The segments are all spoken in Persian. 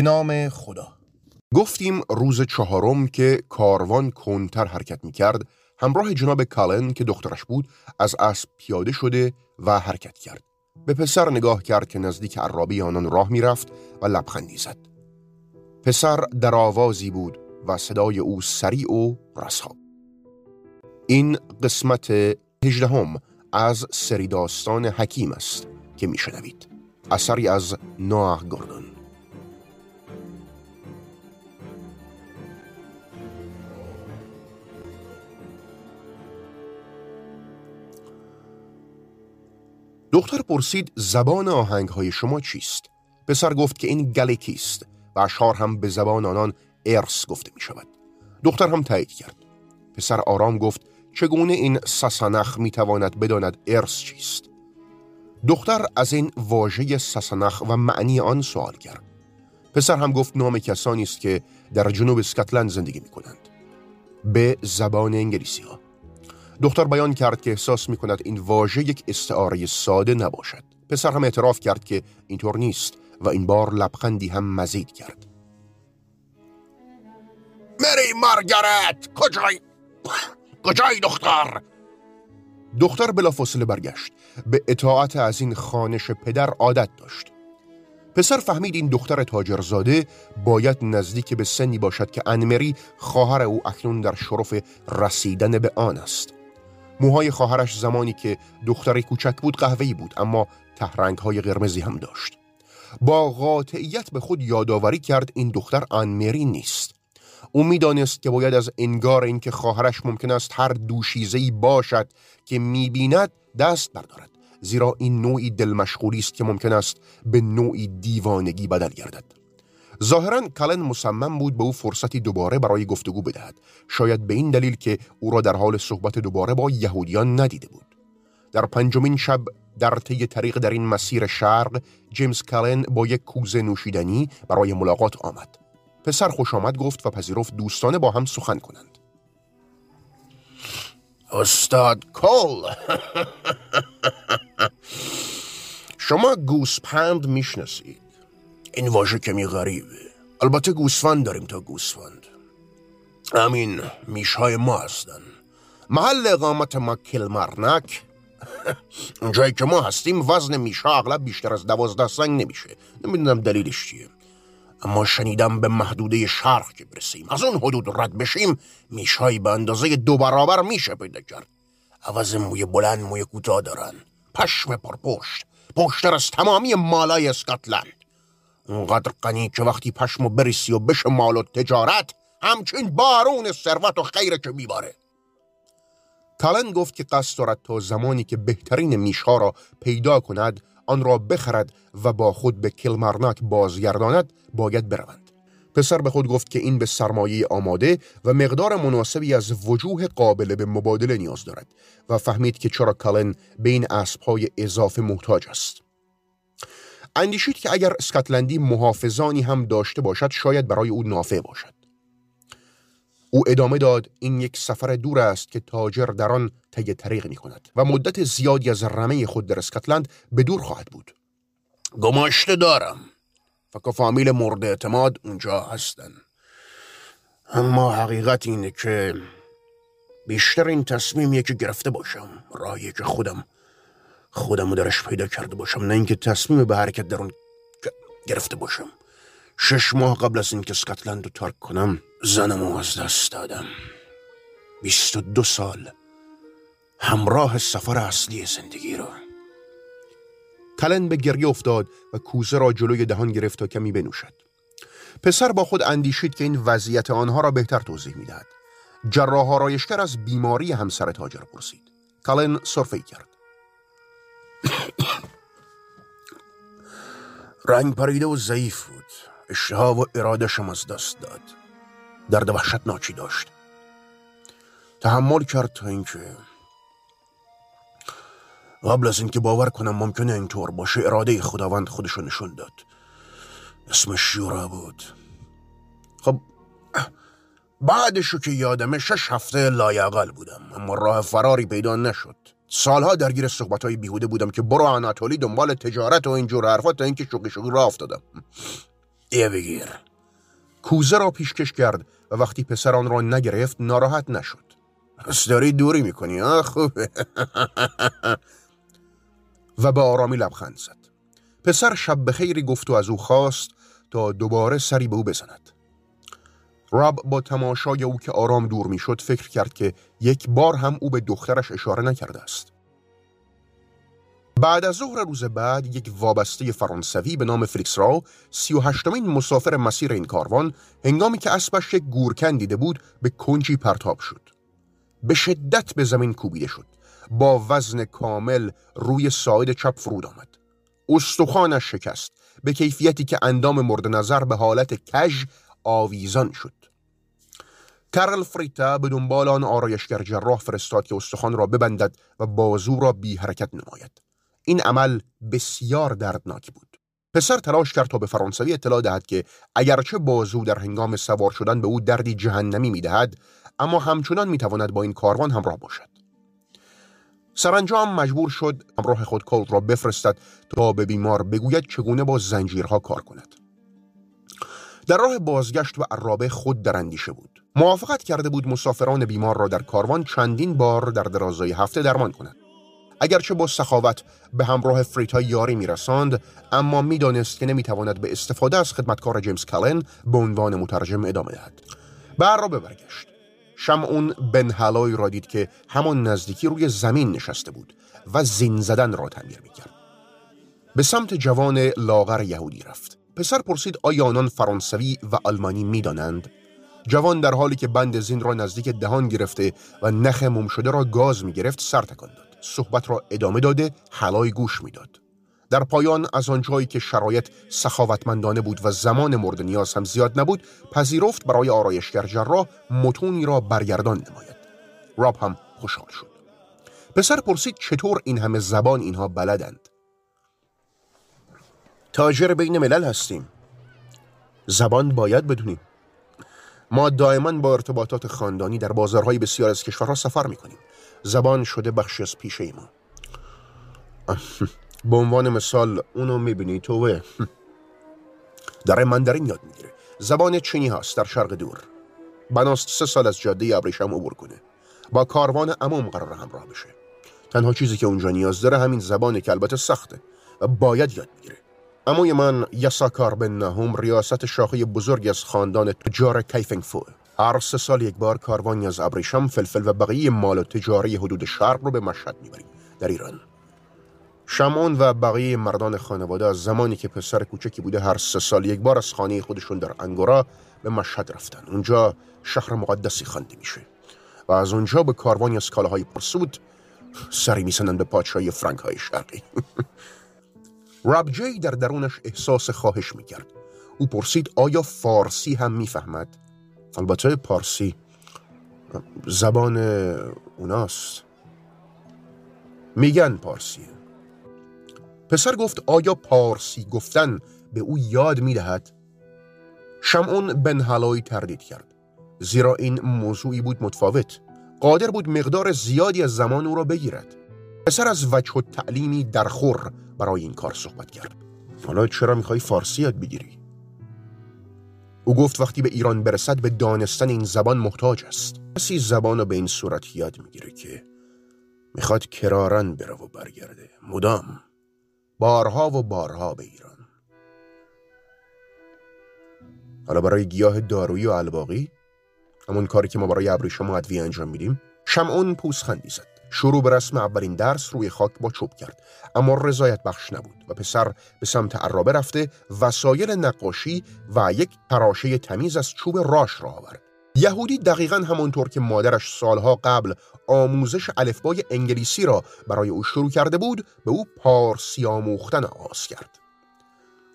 به نام خدا. گفتیم روز چهارم که کاروان کنتر حرکت می کرد همراه جناب کالن که دخترش بود از اسب پیاده شده و حرکت کرد. به پسر نگاه کرد که نزدیک عرابی آنان راه می‌رفت و لبخندی زد. پسر در آوازی بود و صدای او سریع و رسا. این قسمت هجدهم از سری داستان حکیم است که میشنوید. اثری از نوح گوردون دختر پرسید زبان آهنگ های شما چیست؟ پسر گفت که این گلیکی است و اشعار هم به زبان آنان ارس گفته می شود. دختر هم تایید کرد. پسر آرام گفت چگونه این سسنخ می تواند بداند ارس چیست؟ دختر از این واژه سسنخ و معنی آن سوال کرد. پسر هم گفت نام کسانی است که در جنوب اسکاتلند زندگی می کنند. به زبان انگلیسی ها. دختر بیان کرد که احساس می کند این واژه یک استعاره ساده نباشد. پسر هم اعتراف کرد که اینطور نیست و این بار لبخندی هم مزید کرد. مری مارگارت کجای کجای دختر؟ دختر بلافاصله برگشت. به اطاعت از این خانش پدر عادت داشت. پسر فهمید این دختر تاجرزاده باید نزدیک به سنی باشد که انمری خواهر او اکنون در شرف رسیدن به آن است. موهای خواهرش زمانی که دختر کوچک بود قهوه‌ای بود اما تهرنگ های قرمزی هم داشت. با قاطعیت به خود یادآوری کرد این دختر انمری نیست. او می‌دانست که باید از انگار اینکه خواهرش ممکن است هر دوشیزه‌ای باشد که می‌بیند دست بردارد. زیرا این نوعی دلمشغولی است که ممکن است به نوعی دیوانگی بدل گردد. ظاهرا کلن مصمم بود به او فرصتی دوباره برای گفتگو بدهد. شاید به این دلیل که او را در حال صحبت دوباره با یهودیان ندیده بود. در پنجمین شب در طی طریق در این مسیر شرق جیمز کلن با یک کوزه نوشیدنی برای ملاقات آمد. پسر خوش آمد گفت و پذیرفت دوستانه با هم سخن کنند. استاد کل شما گوسپند می‌شناسید. این واژه کمی غریبه البته گوسفند داریم تا گوسفند. همین میشهای ما هستن. محل اقامت ما کلمرنک جایی که ما هستیم وزن میشها اغلب بیشتر از دوازده سنگ نمیشه. نمی‌دونم دلیلش چیه. اما شنیدم به محدوده شرق که برسیم. از اون حدود رد بشیم میشهایی به اندازه دو برابر میشه پیدا کرد. عوض موی بلند موی کوتاه دارن. پشم پرپشت پشتر از تمامی مالای اسکاتلند. اونقدر غنی که وقتی پشمو بریسی و بشه مال و تجارت همچین بارون ثروت و خیره که میباره. کالن گفت که قصد دارد تا زمانی که بهترین میشها را پیدا کند آن را بخرد و با خود به کلمرناک بازگرداند باید بروند. پسر به خود گفت که این به سرمایه آماده و مقدار مناسبی از وجوه قابل به مبادله نیاز دارد و فهمید که چرا کالن به این اسبهای اضافه محتاج است. اندیشید که اگر اسکاتلندی محافظانی هم داشته باشد شاید برای او نافع باشد. او ادامه داد این یک سفر دور است که تاجر در آن طی طریق می کند و مدت زیادی از رمه خود در اسکاتلند به دور خواهد بود. گماشته دارم. فکر فامیل مورد اعتماد اونجا هستن. اما حقیقت اینه که بیشتر این تصمیمیه که گرفته باشم. راهی که خودم خودم درش پیدا کرده باشم نه اینکه تصمیم به حرکت در اون گرفته باشم. شش ماه قبل از اینکه اسکاتلند رو ترک کنم زنمو از دست دادم. بیست و دو سال همراه سفر اصلی زندگی رو. کلن به گریه افتاد و کوزه را جلوی دهان گرفت تا کمی بنوشد. پسر با خود اندیشید که این وضعیت آنها را بهتر توضیح می‌دهد. جراح آرایشگر از بیماری همسر تاجر پرسید. کالن صرفه کرد. رنگ پریده و ضعیف بود. اشتها و ارادشم از دست داد. درد وحشتناکی داشت. تحمل کرد تا اینکه قبل از اینکه باور کنم ممکنه اینطور باشه اراده خداوند خودشو نشون داد. اسمش شورا بود. خب بعدشو که یادمه شش هفته لایقل بودم اما راه فراری پیدا نشد. سالها درگیر صحبت های بیهوده بودم که برو اناتولی دنبال تجارت و اینجور حرفات تا اینکه شوقی شوقی راه افتادم یه بگیر. کوزه را پیشکش کرد و وقتی پسر آن را نگرفت ناراحت نشد. پس داری دوری می‌کنی آه خوبه. و به آرامی لبخند زد. پسر شب به خیری گفت و از او خواست تا دوباره سری به او بزند. راب با تماشای او که آرام دور می‌شد فکر کرد که یک بار هم او به دخترش اشاره نکرده است. بعد از ظهر روز بعد یک وابسته فرانسوی به نام فریکس راو سی و هشتمین مسافر مسیر این کاروان هنگامی که اسبش یک گورکن دیده بود به کنجی پرتاب شد. به شدت به زمین کوبیده شد. با وزن کامل روی ساعد چپ فرود آمد. استخوانش شکست. به کیفیتی که اندام مورد نظر به حالت کژ آویزان شد. کرل فریتا به دنبال آن آرایشگر جراح فرستاد که استخوان را ببندد و بازو را بی حرکت نماید. این عمل بسیار دردناک بود. پسر تلاش کرد تا به فرانسوی اطلاع دهد که اگرچه بازو در هنگام سوار شدن به او دردی جهنمی می‌دهد اما همچنان می‌تواند با این کاروان همراه باشد. سرانجام مجبور شد همراه خود کولت را بفرستد تا به بیمار بگوید چگونه با زنجیرها کار کند. در راه بازگشت و عرابه خود در اندیشه بود. موافقت کرده بود مسافران بیمار را در کاروان چندین بار در درازای هفته درمان کند اگرچه با سخاوت به همراه فریتا یاری میرساند اما می‌دانست که نمی‌تواند به استفاده از خدمتکار جیمز کلن به عنوان مترجم ادامه دهد. به عرابه برگشت شمعون بن هلای را دید که همان نزدیکی روی زمین نشسته بود و زین زدن را تعمیر می‌کرد. به سمت جوان لاغر یهودی رفت. پسر پرسید آیا آنان فرانسوی و آلمانی می‌دانند؟ جوان در حالی که بند زین را نزدیک دهان گرفته و نخ موم شده را گاز می گرفت سر تکان داد. صحبت را ادامه داده حلای گوش می‌داد. در پایان از آنجایی که شرایط سخاوتمندانه بود و زمان مورد نیاز هم زیاد نبود پذیرفت برای آرایشگر جراح متونی را برگردان نماید. راب هم خوشحال شد. پسر پرسید چطور این همه زبان اینها بلدند. تاجر بین ملل هستیم. زبان باید بدونیم. ما دائما با ارتباطات خاندانی در بازارهای بسیار از کشورها سفر می‌کنیم. زبان شده بخشی از پیشه ما. به عنوان مثال اونو می‌بینی توه در مندرین یاد می‌گیره. زبان چینی هست در شرق دور. بناست سه سال از جاده ابریشم عبور کنه. با کاروان عموم قرار همراه بشه. تنها چیزی که اونجا نیاز داره همین زبانه که البته سخته و باید یاد بگیره اموی من یساکار بن نهم ریاست شاخه بزرگی از خاندان تجار کیفنگ فو هر سه سال یک بار کاروانی از ابریشم فلفل و بقیه مال و تجاری حدود شرق رو به مشهد می‌بریم در ایران. شمعون و بقیه مردان خانواده از زمانی که پسر کوچکی بوده هر سه سال یک بار از خانه خودشون در انگورا به مشهد رفتن. اونجا شهر مقدسی خوانده میشه و از اونجا به کاروانی از کالاهای پرسود سری میسنن به پادشاهی فرانک های شرقی. راب جی در درونش احساس خواهش می‌کرد. او پرسید آیا فارسی هم می‌فهمد؟ البته پارسی زبان اوناست. میگن پارسیه پسر گفت آیا پارسی گفتن به او یاد می‌دهد؟ شمعون بن حلای تردید کرد. زیرا این موضوعی بود متفاوت. قادر بود مقدار زیادی از زمان او را بگیرد. پسر از وجه و تعلیمی در خور برای این کار صحبت کرد. حالا چرا می‌خوای فارسی یاد بگیری؟ او گفت وقتی به ایران برسد به دانستن این زبان محتاج است. کسی زبان رو به این صورت یاد می‌گیره که می‌خواد کرارن بره و برگرده. مدام. بارها و بارها به ایران. حالا برای گیاه دارویی و الباقی همون کاری که ما برای ابریشم و ادویه انجام میدیم شمعون پوسخندی زد. شروع به رسم اولین درس روی خاک با چوب کرد. اما رضایت بخش نبود و پسر به سمت عرابه رفته وسایل نقاشی و یک تراشه تمیز از چوب راش را آورد. یهودی دقیقا همانطور که مادرش سالها قبل آموزش الفبای انگلیسی را برای او شروع کرده بود به او پارسی آموختن آغاز کرد.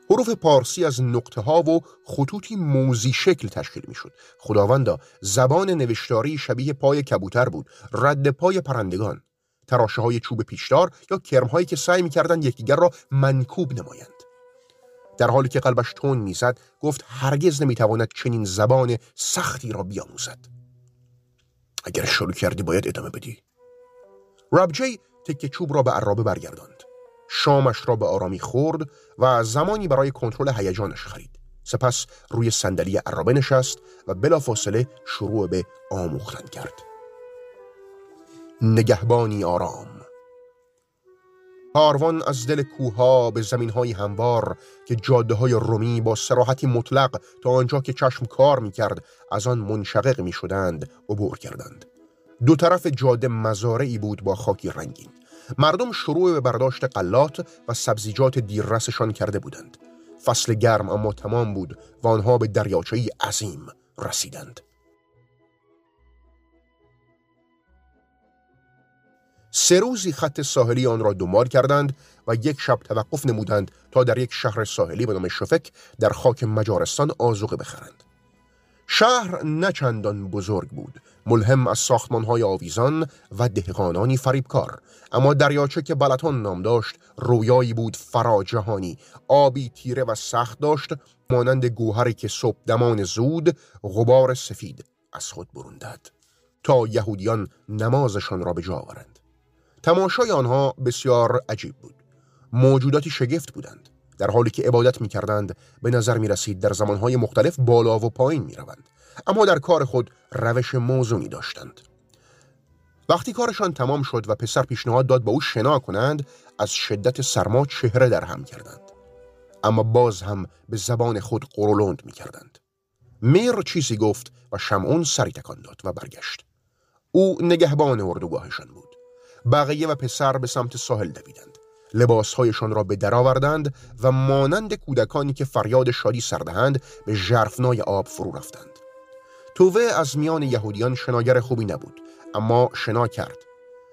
حروف پارسی از نقطه ها و خطوطی موزی شکل تشکیل می شد. خداوندا زبان نوشتاری شبیه پای کبوتر بود. رد پای پرندگان. تراشه های چوب پیشدار یا کرم هایی که سعی می‌کردند یکدیگر را منکوب نمایند. در حالی که قلبش تون می‌زد گفت هرگز نمی‌تواند چنین زبان سختی را بیاموزد. اگر شروع کردی باید ادامه بدی. راب جی تکه چوب را به عرابه برگرداند. شامش را به آرامی خورد و زمانی برای کنترل هیجانش خرید سپس روی صندلی عرابه نشست و بلافاصله شروع به آموختن کرد نگهبانی آرام کاروان از دل کوها به زمین های هموار که جاده های رومی با سراحتی مطلق تا آنجا که چشم کار می کرد از آن منشقق می شدند عبور کردند. دو طرف جاده مزارعی بود با خاکی رنگین. مردم شروع به برداشت قلات و سبزیجات دیررسشان کرده بودند. فصل گرم اما تمام بود و آنها به دریاچه‌ای عظیم رسیدند. سه روزی خط ساحلی آن را دنبال کردند و یک شب توقف نمودند تا در یک شهر ساحلی به نام شفک در خاک مجارستان آزوقه بخرند. شهر نه چندان بزرگ بود ملهم از ساختمانهای آویزان و دهقانانی فریبکار. اما دریاچه که بلتان نام داشت رویایی بود فراجهانی. آبی تیره و سخت داشت مانند گوهری که صبح دمان زود غبار سفید از خود بروندد تا یهودیان نمازشان را به جا آورند. تماشای آنها بسیار عجیب بود. موجوداتی شگفت بودند در حالی که عبادت می کردند به نظر می رسید در زمانهای مختلف بالا و پایین می روند. اما در کار خود روش موزونی داشتند. وقتی کارشان تمام شد و پسر پیشنهاد داد با او شنا کنند از شدت سرما چهره در هم کردند. اما باز هم به زبان خود قرولند می کردند میر چیزی گفت و شمعون سری تکان داد و برگشت. او نگهبان اردوگاهشان بود. بقیه و پسر به سمت ساحل دویدند. لباسهایشان را به درآوردند و مانند کودکانی که فریاد شادی سردهند به ژرفنای آب فرو رفتند. تووه از میان یهودیان شناگر خوبی نبود اما شنا کرد.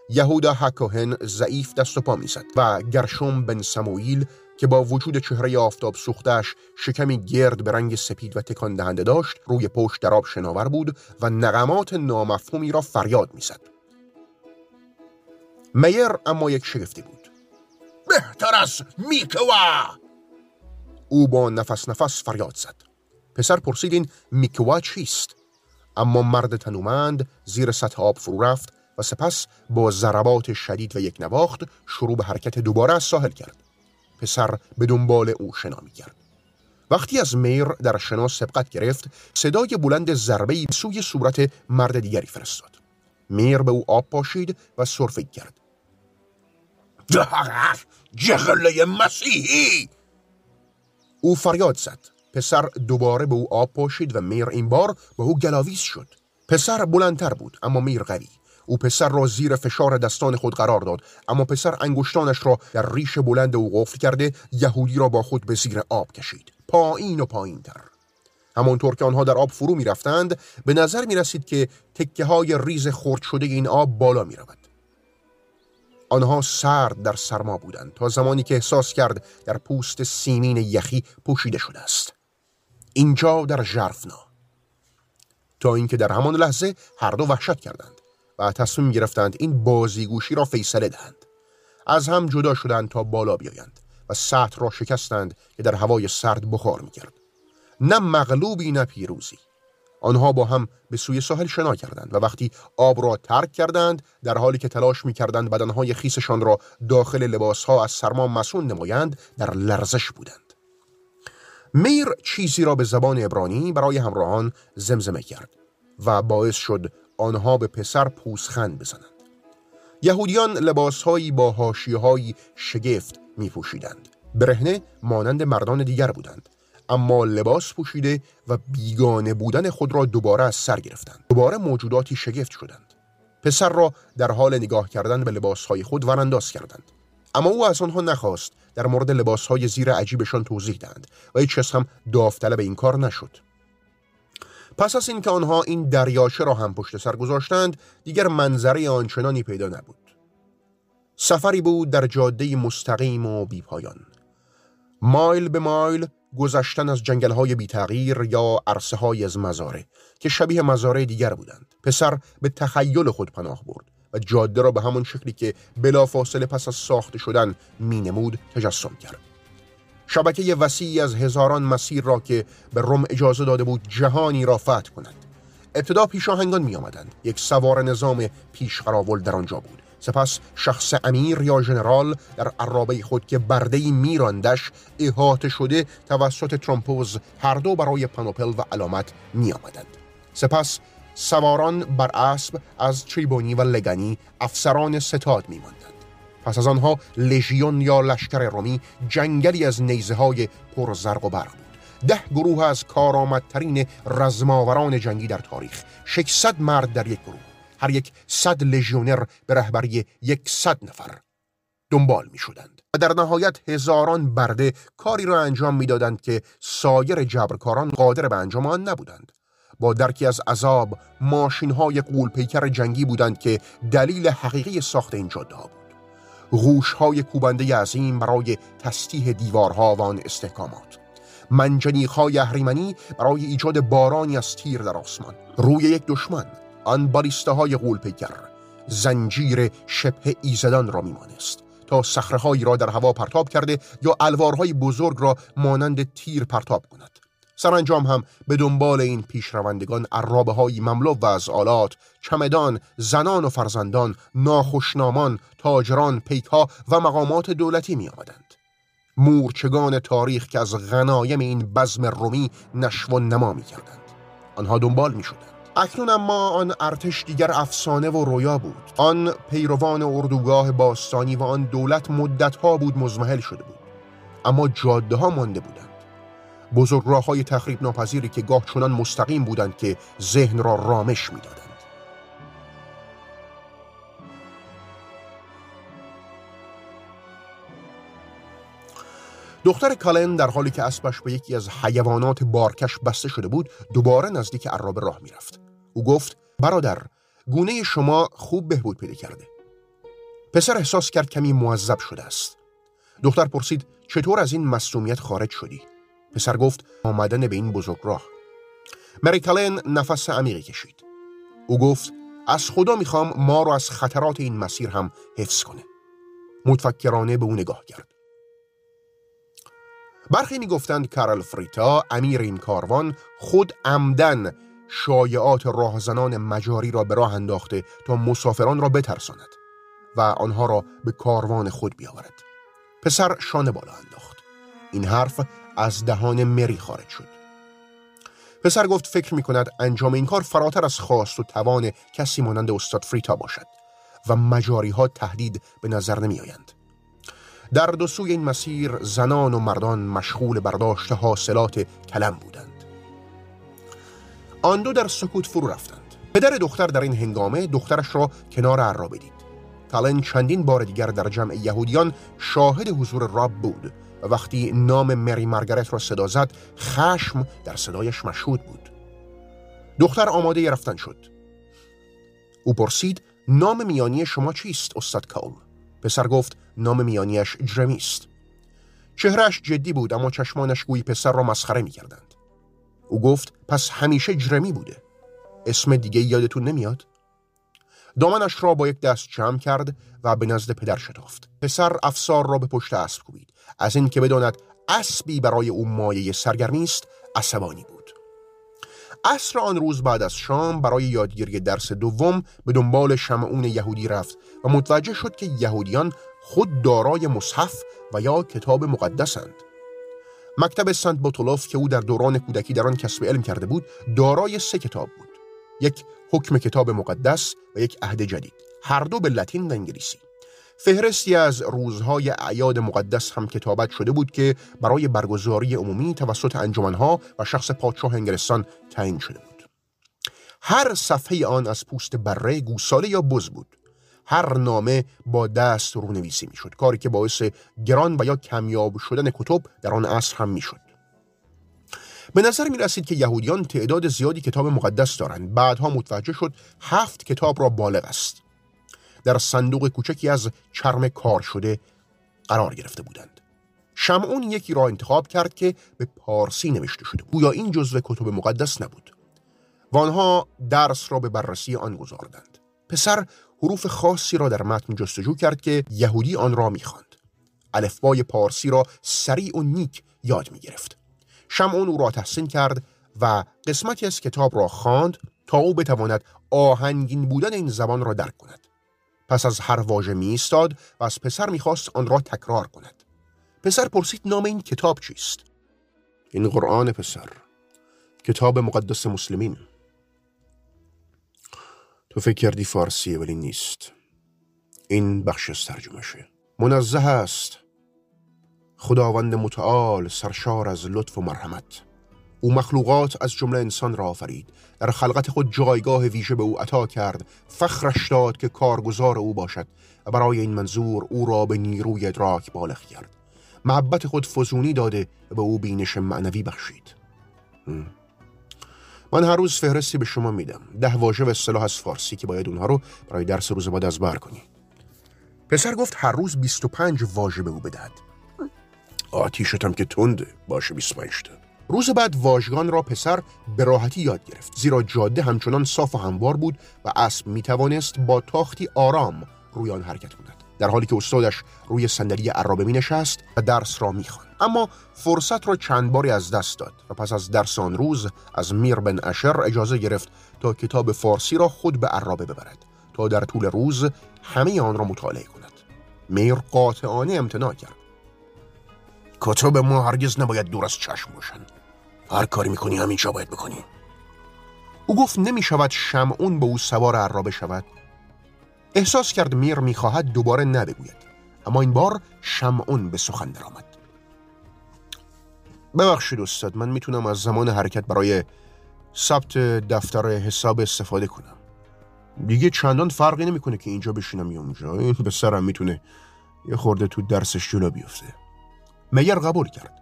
یهودا حکاهن ضعیف دست و پا می‌زد و گرشوم بن سموئیل که با وجود چهره آفتاب سوختش شکمی گرد به رنگ سپید و تکان دهنده داشت روی پشت در آب شناور بود و نقمات نامفهومی را فریاد می‌زد. میر اما یک شگفتی بود. بهتر از میکوا او با نفس نفس فریاد زد. پسر پرسید این میکوا چیست؟ اما مرد تنومند زیر سطح آب فرو رفت و سپس با ضربات شدید و یک نواخت شروع به حرکت دوباره از ساحل کرد. پسر به دنبال او شنا می کرد. وقتی از میر در شنا سبقت گرفت صدای بلند ضربه سوی صورت مرد دیگری فرستاد. میر به او آب پاشید و سرفه کرد. جغله مسیحی! او فریاد زد. پسر دوباره به او آب پاشید و میر این بار به او گلاویز شد. پسر بلندتر بود اما میر قوی. او پسر را زیر فشار دستان خود قرار داد اما پسر انگشتانش را در ریش بلند او قفل کرده یهودی را با خود به زیر آب کشید. پایین و پایین تر همانطور که آنها در آب فرو می رفتند به نظر می رسید که تکه های ریز خرد شده این آب بالا می رود. آنها سرد در سرما بودند تا زمانی که احساس کرد در پوست سیمین یخی پوشیده شده است. اینجا در ژرفنا تا اینکه در همان لحظه هر دو وحشت کردند و تصمیم گرفتند این بازیگوشی را فیصله دهند. از هم جدا شدند تا بالا بیایند و سطح را شکستند که در هوای سرد بخار می‌کرد نه مغلوبی نه پیروزی. آنها با هم به سوی ساحل شنا کردند و وقتی آب را ترک کردند در حالی که تلاش می کردند بدنهای خیسشان را داخل لباسها از سرما مسون نمایند در لرزش بودند. میر چیزی را به زبان ابرانی برای همراهان زمزمه کرد و باعث شد آنها به پسر پوسخند بزنند. یهودیان لباسهایی با هاشیهایی شگفت می پوشیدند برهنه مانند مردان دیگر بودند اما لباس پوشیده و بیگانه بودن خود را دوباره از سر گرفتند. دوباره موجوداتی شگفت شدند. پسر را در حال نگاه کردن به لباسهای خود ورانداز کردند. اما او از آنها نخواست در مورد لباسهای زیر عجیبشان توضیح دهند و هیچ کس هم داوطلب این کار نشد. پس از اینکه آنها این دریاچه را هم پشت سر گذاشتند دیگر منظره آنچنانی پیدا نبود. سفری بود در جاده مستقیم و بیپایان. مایل به مایل گذشتن از جنگل های بیتغییر یا عرصه های از مزاره که شبیه مزاره دیگر بودند. پسر به تخیل خود پناه برد. و جاده را به همون شکلی که بلافاصله پس از ساخته شدن مینمود تجسم کرد. شبکه وسیعی از هزاران مسیر را که به روم اجازه داده بود جهانی را فتح کند. ابتدا پیشاهنگان می آمدند یک سوار نظام پیشقراول در آنجا بود. سپس شخص امیر یا ژنرال در عرابه خود که برده میراندش احاطه شده توسط ترامپوز هر دو برای پانوپل و علامت می آمدند. سپس سواران بر اسب از تریبونی و لگنی افسران ستاد می ماندند. پس از آنها لژیون یا لشکر رومی جنگلی از نیزه های پرزرق و برق بود. ده گروه از کارآمدترین رزماوران جنگی در تاریخ 600 مرد در یک گروه. هر یک صد لژیونر به رهبری یک صد نفر دنبال می شدند و در نهایت هزاران برده کاری را انجام می‌دادند که سایر جبرکاران قادر به انجام آن نبودند. با درکی از عذاب ماشین های قول پیکر جنگی بودند که دلیل حقیقی ساخت این جاده بود. غوش های کوبنده عظیم برای تستیح دیوارها و آن استحکامات. منجنیق های اهریمنی برای ایجاد بارانی از تیر در آسمان. روی یک دشمن آن بالیسته های غول پیکر زنجیر شبه ایزدان را میمانست تا سخرهایی را در هوا پرتاب کرده یا الوارهای بزرگ را مانند تیر پرتاب کند. سرانجام هم به دنبال این پیشروندگان عرابه های مملو و از آلات، چمدان، زنان و فرزندان، ناخشنامان، تاجران، پیکها و مقامات دولتی می آمدند. مورچگان تاریخ که از غنایم این بزم رومی نشو و نما می کردند. آنها دنبال می شدند. اکنون اما آن ارتش دیگر افسانه و رویا بود آن پیروان اردوگاه باستانی و آن دولت مدتها بود مزمحل شده بود اما جاده ها مانده بودند بزرگ راه های تخریب ناپذیری که گاه چنان مستقیم بودند که ذهن را رامش می‌دادند. دختر کالن در حالی که اسبش به یکی از حیوانات بارکش بسته شده بود دوباره نزدیک عرابه راه می‌رفت. او گفت برادر گونه شما خوب بهبود پیدا کرده. پسر احساس کرد کمی معذب شده است. دختر پرسید چطور از این مصومیت خارج شدی؟ پسر گفت آمدن به این بزرگ راه. مری کلن نفس عمیقی کشید. او گفت از خدا می‌خوام ما رو از خطرات این مسیر هم حفظ کنه. متفکرانه به او نگاه کرد. برخی می‌گفتند کارل فریتا امیر این کاروان خود عمدن شایعات راهزنان مجاری را به راه انداخته تا مسافران را بترساند و آنها را به کاروان خود بیاورد. پسر شانه بالا انداخت. این حرف از دهان مری خارج شد. پسر گفت فکر می کند انجام این کار فراتر از خواست و توان کسی مانند استاد فریتا باشد و مجاری ها تهدید به نظر نمی آیند. در دو سوی این مسیر زنان و مردان مشغول برداشت حاصلات کلم بودند. آن دو در سکوت فرو رفتند. پدر دختر در این هنگامه دخترش را کنار عرابه دید تالن چندین بار دیگر در جمع یهودیان شاهد حضور راب بود. و وقتی نام مری مارگارت را صدا زد خشم در صدایش مشهود بود. دختر آماده رفتن شد. او پرسید نام میانی شما چیست استاد کاول؟ پسر گفت نام میانیش جرمی است. چهرش جدی بود اما چشمانش گویی پسر را مسخره می‌کردند. او گفت پس همیشه جرمی بوده. اسم دیگه یادتون نمیاد؟ دامنش را با یک دست جمع کرد و به نزد پدر شتافت. پسر افسار را به پشت اسب کوبید. از این که بداند اسبی برای او مایه سرگرمی است عصبانی بود. عصر آن روز بعد از شام برای یادگیری درس دوم به دنبال شمعون یهودی رفت و متوجه شد که یهودیان خود دارای مصحف و یا کتاب مقدسند. مکتب سنت بوتولوف که او در دوران کودکی در آن کسب علم کرده بود دارای سه کتاب بود. یک حکم کتاب مقدس و یک عهد جدید هر دو به لاتین و انگلیسی. فهرستی از روزهای اعیاد مقدس هم کتابت شده بود که برای برگزاری عمومی توسط انجمنها و شخص پادشاه انگلستان تعیین شده بود. هر صفحه آن از پوست بره گوساله یا بز بود. هر نامه با دست رونویسی می‌شد کاری که باعث گران و یا کمیاب شدن کتب در آن عصر هم می‌شد. به نظر می رسید که یهودیان تعداد زیادی کتاب مقدس دارند. بعدها متوجه شد هفت کتاب را بالغ است. در صندوق کوچکی از چرم کار شده قرار گرفته بودند. شمعون یکی را انتخاب کرد که به پارسی نوشته شده. بود یا این جزو کتب مقدس نبود. و آنها درس را به بررسی آن گذاردند پسر حروف خاصی را در متن جستجو کرد که یهودی آن را می‌خواند. الفبای پارسی را سریع و نیک یاد می گرفت. شمعون او را تحسین کرد و قسمتی از کتاب را خواند تا او بتواند آهنگین بودن این زبان را درک کند. پس از هر واژه می ایستاد و از پسر می‌خواست آن را تکرار کند. پسر پرسید نام این کتاب چیست؟ این قرآن پسر. کتاب مقدس مسلمین. تو فکر کردی فارسیه ولی نیست. این بخش از ترجمهشه. منزه است. خداوند متعال سرشار از لطف و مرحمت. او مخلوقات از جمله انسان را آفرید. در خلقت خود جایگاه ویژه به او عطا کرد فخرش داد که کارگزار او باشد و برای این منظور او را به نیروی ادراک بالغ کرد. محبت خود فزونی داده و به او بینش معنوی بخشید. من هر روز فهرستی به شما میدم. ده واژه و اصطلاح از فارسی که باید اونها رو برای درس روز بعد از بر کنی. پسر گفت هر روز 25 واژه به او بدهد. آتیشتم که تنده باشه 25 تا روز بعد واژگان را پسر به راحتی یاد گرفت. زیرا جاده همچنان صاف و هموار بود و اسب می توانست با تاختی آرام روی آن حرکت کند. در حالی که استادش روی صندلی عرابه می نشست و درس را می اما فرصت را چند باری از دست داد و پس از درس آن روز از میر بن اشر اجازه گرفت تا کتاب فارسی را خود به عرابه ببرد تا در طول روز همه آن را مطالعه کند. میر قاطعانه امتناع کرد. کتاب ما هرگز نباید دور از چشم باشند. هر کاری می‌کنی همینجا باید بکنی. او گفت نمی شود شمعون به او سوار عرابه شود. احساس کرد میر می‌خواهد دوباره نبگوید. اما این بار شمعون به سخن درآمد. ببخشید استاد من می‌تونم از زمان حرکت برای ثبت دفتر حساب استفاده کنم. دیگه چندان فرقی نمی‌کنه که اینجا بشینم یا اونجا. این به سرم می‌تونه یه خورده تو درسش جلو بیفته. میر قبول کرد.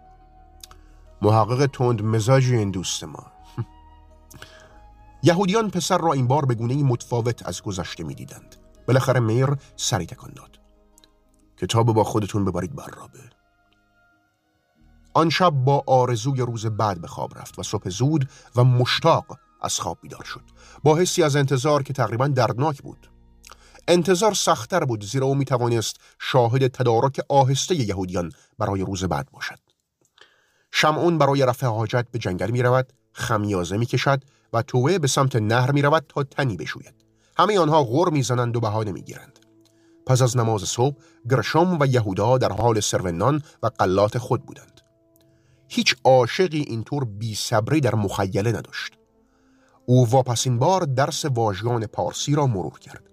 محقق تند مزاجی این دوست ما. یهودیان پسر را این بار به گونه متفاوت از گذشته می‌دیدند. بالاخره میر سری تکان داد. کتاب با خودتون ببرید برابه آن شب با آرزوی روز بعد به خواب رفت و صبح زود و مشتاق از خواب بیدار شد. با حسی از انتظار که تقریبا دردناک بود. انتظار سختتر بود زیرا او می‌توانست شاهد تدارک آهسته یهودیان برای روز بعد باشد. شمعون برای رفع حاجت به جنگل می رود خمیازه می کشد و توه به سمت نهر می رود تا تنی بشوید. همه آنها غور می‌زنند و بهانه می‌گیرند. پس از نماز صبح گرشم و یهودا در حال سرونان و قلات خود بودند. هیچ عاشقی اینطور بی صبری در مخیله نداشت. او واپسین بار درس واژگان پارسی را مرور کرد.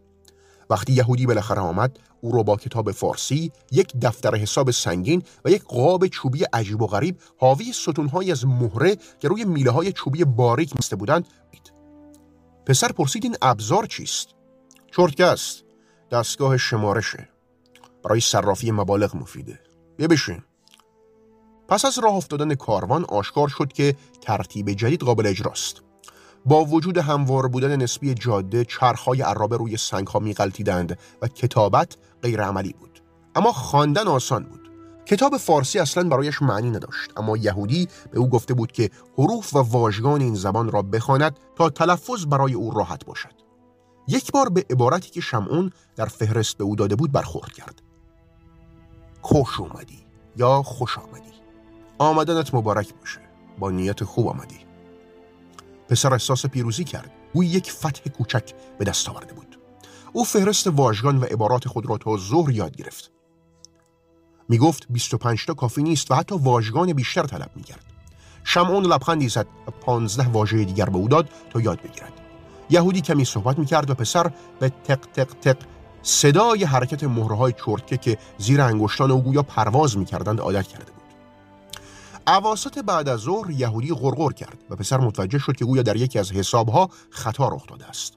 وقتی یهودی بالاخره آمد او را با کتاب فارسی یک دفتر حساب سنگین و یک قاب چوبی عجیب و غریب حاوی ستونهایی از مهره که روی میله های چوبی باریک مسته بودند دید. پسر پرسید این ابزار چیست؟ چرتگست دستگاه شمارشه. برای صرافی مبالغ مفیده. یه بشین. پس از راه افتادن کاروان آشکار شد که ترتیب جدید قابل اجراست. با وجود هموار بودن نسبی جاده چرخهای عرابه روی سنگها میغلطیدند و کتابت غیر عملی بود. اما خواندن آسان بود. کتاب فارسی اصلا برایش معنی نداشت. اما یهودی به او گفته بود که حروف و واژگان این زبان را بخواند تا تلفظ برای او راحت باشد. یک بار به عبارتی که شمعون در فهرست به او داده بود برخورد کرد. خوش اومدی یا خوش آمدی. آمدنت مبارک باشه. با نیت خوب آمدی. پسر احساس پیروزی کرد. او یک فتح کوچک به دست آورده بود. او فهرست واژگان و عبارات خود را تا ظهر یاد گرفت. می گفت 25 تا کافی نیست و حتی واژگان بیشتر طلب می کرد شمعون لبخندی زد و پانزده واژه دیگر به او داد تا یاد بگیرد. یهودی کمی صحبت می کرد و پسر به تق تق تق صدای حرکت مهرهای چرتکه که زیر انگشتان او گویا پرواز می کردند عادت کرده عواست بعد از ظهر یهودی غرغر کرد و پسر متوجه شد که گویا در یکی از حسابها خطا رخ داده است.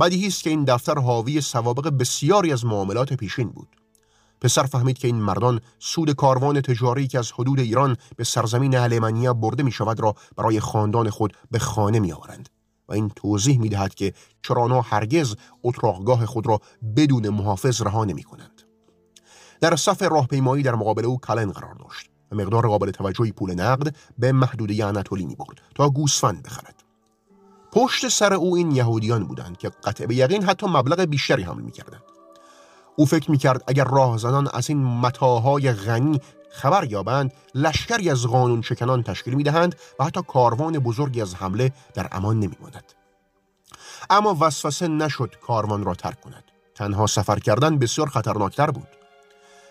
بدیهی است که این دفتر حاوی سوابق بسیاری از معاملات پیشین بود. پسر فهمید که این مردان سود کاروان تجاری که از حدود ایران به سرزمین المانیا برده می شود را برای خاندان خود به خانه می آورند و این توضیح می دهد که چرانا هرگز اتراقگاه خود را بدون محافظ رها نمی کنند. در صف راهپیمایی در مقابل او کلن قرار داشت. مقدار قابل توجهی پول نقد به محدوده اناتولی می برد تا گوسفند بخرد. پشت سر او این یهودیان بودند که قطع به یقین حتی مبلغ بیشتری حمل می کردند. او فکر می کرد اگر راهزنان از این متاهای غنی خبر یابند لشکری از قانون شکنان تشکیل می دهند و حتی کاروان بزرگی از حمله در امان نمی ماند. اما وسوسه نشد کاروان را ترک کند تنها سفر کردن بسیار خطرناکتر بود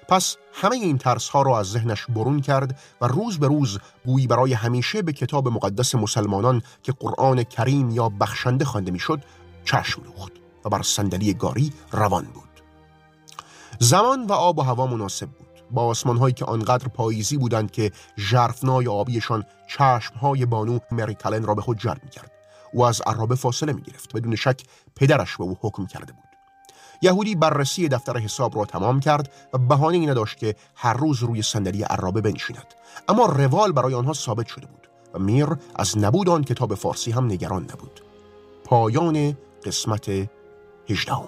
پس همه این ترس ها را از ذهنش برون کرد و روز به روز گویی برای همیشه به کتاب مقدس مسلمانان که قرآن کریم یا بخشنده خوانده می‌شد چشم دوخت و بر صندلی گاری روان بود. زمان و آب و هوا مناسب بود. با آسمان هایی که آنقدر پاییزی بودند که ژرفنای آبیشان چشم های بانو مری کلن را به خود جلب کرد او از عرابه فاصله می گرفت بدون شک پدرش به او حکم کرده بود. یهودی بررسی دفتر حساب را تمام کرد و بهانه ای نداشت که هر روز روی صندلی عرابه بنشیند. اما روال برای آنها ثابت شده بود و میر از نبود آن کتاب فارسی هم نگران نبود. پایان قسمت هجدهم.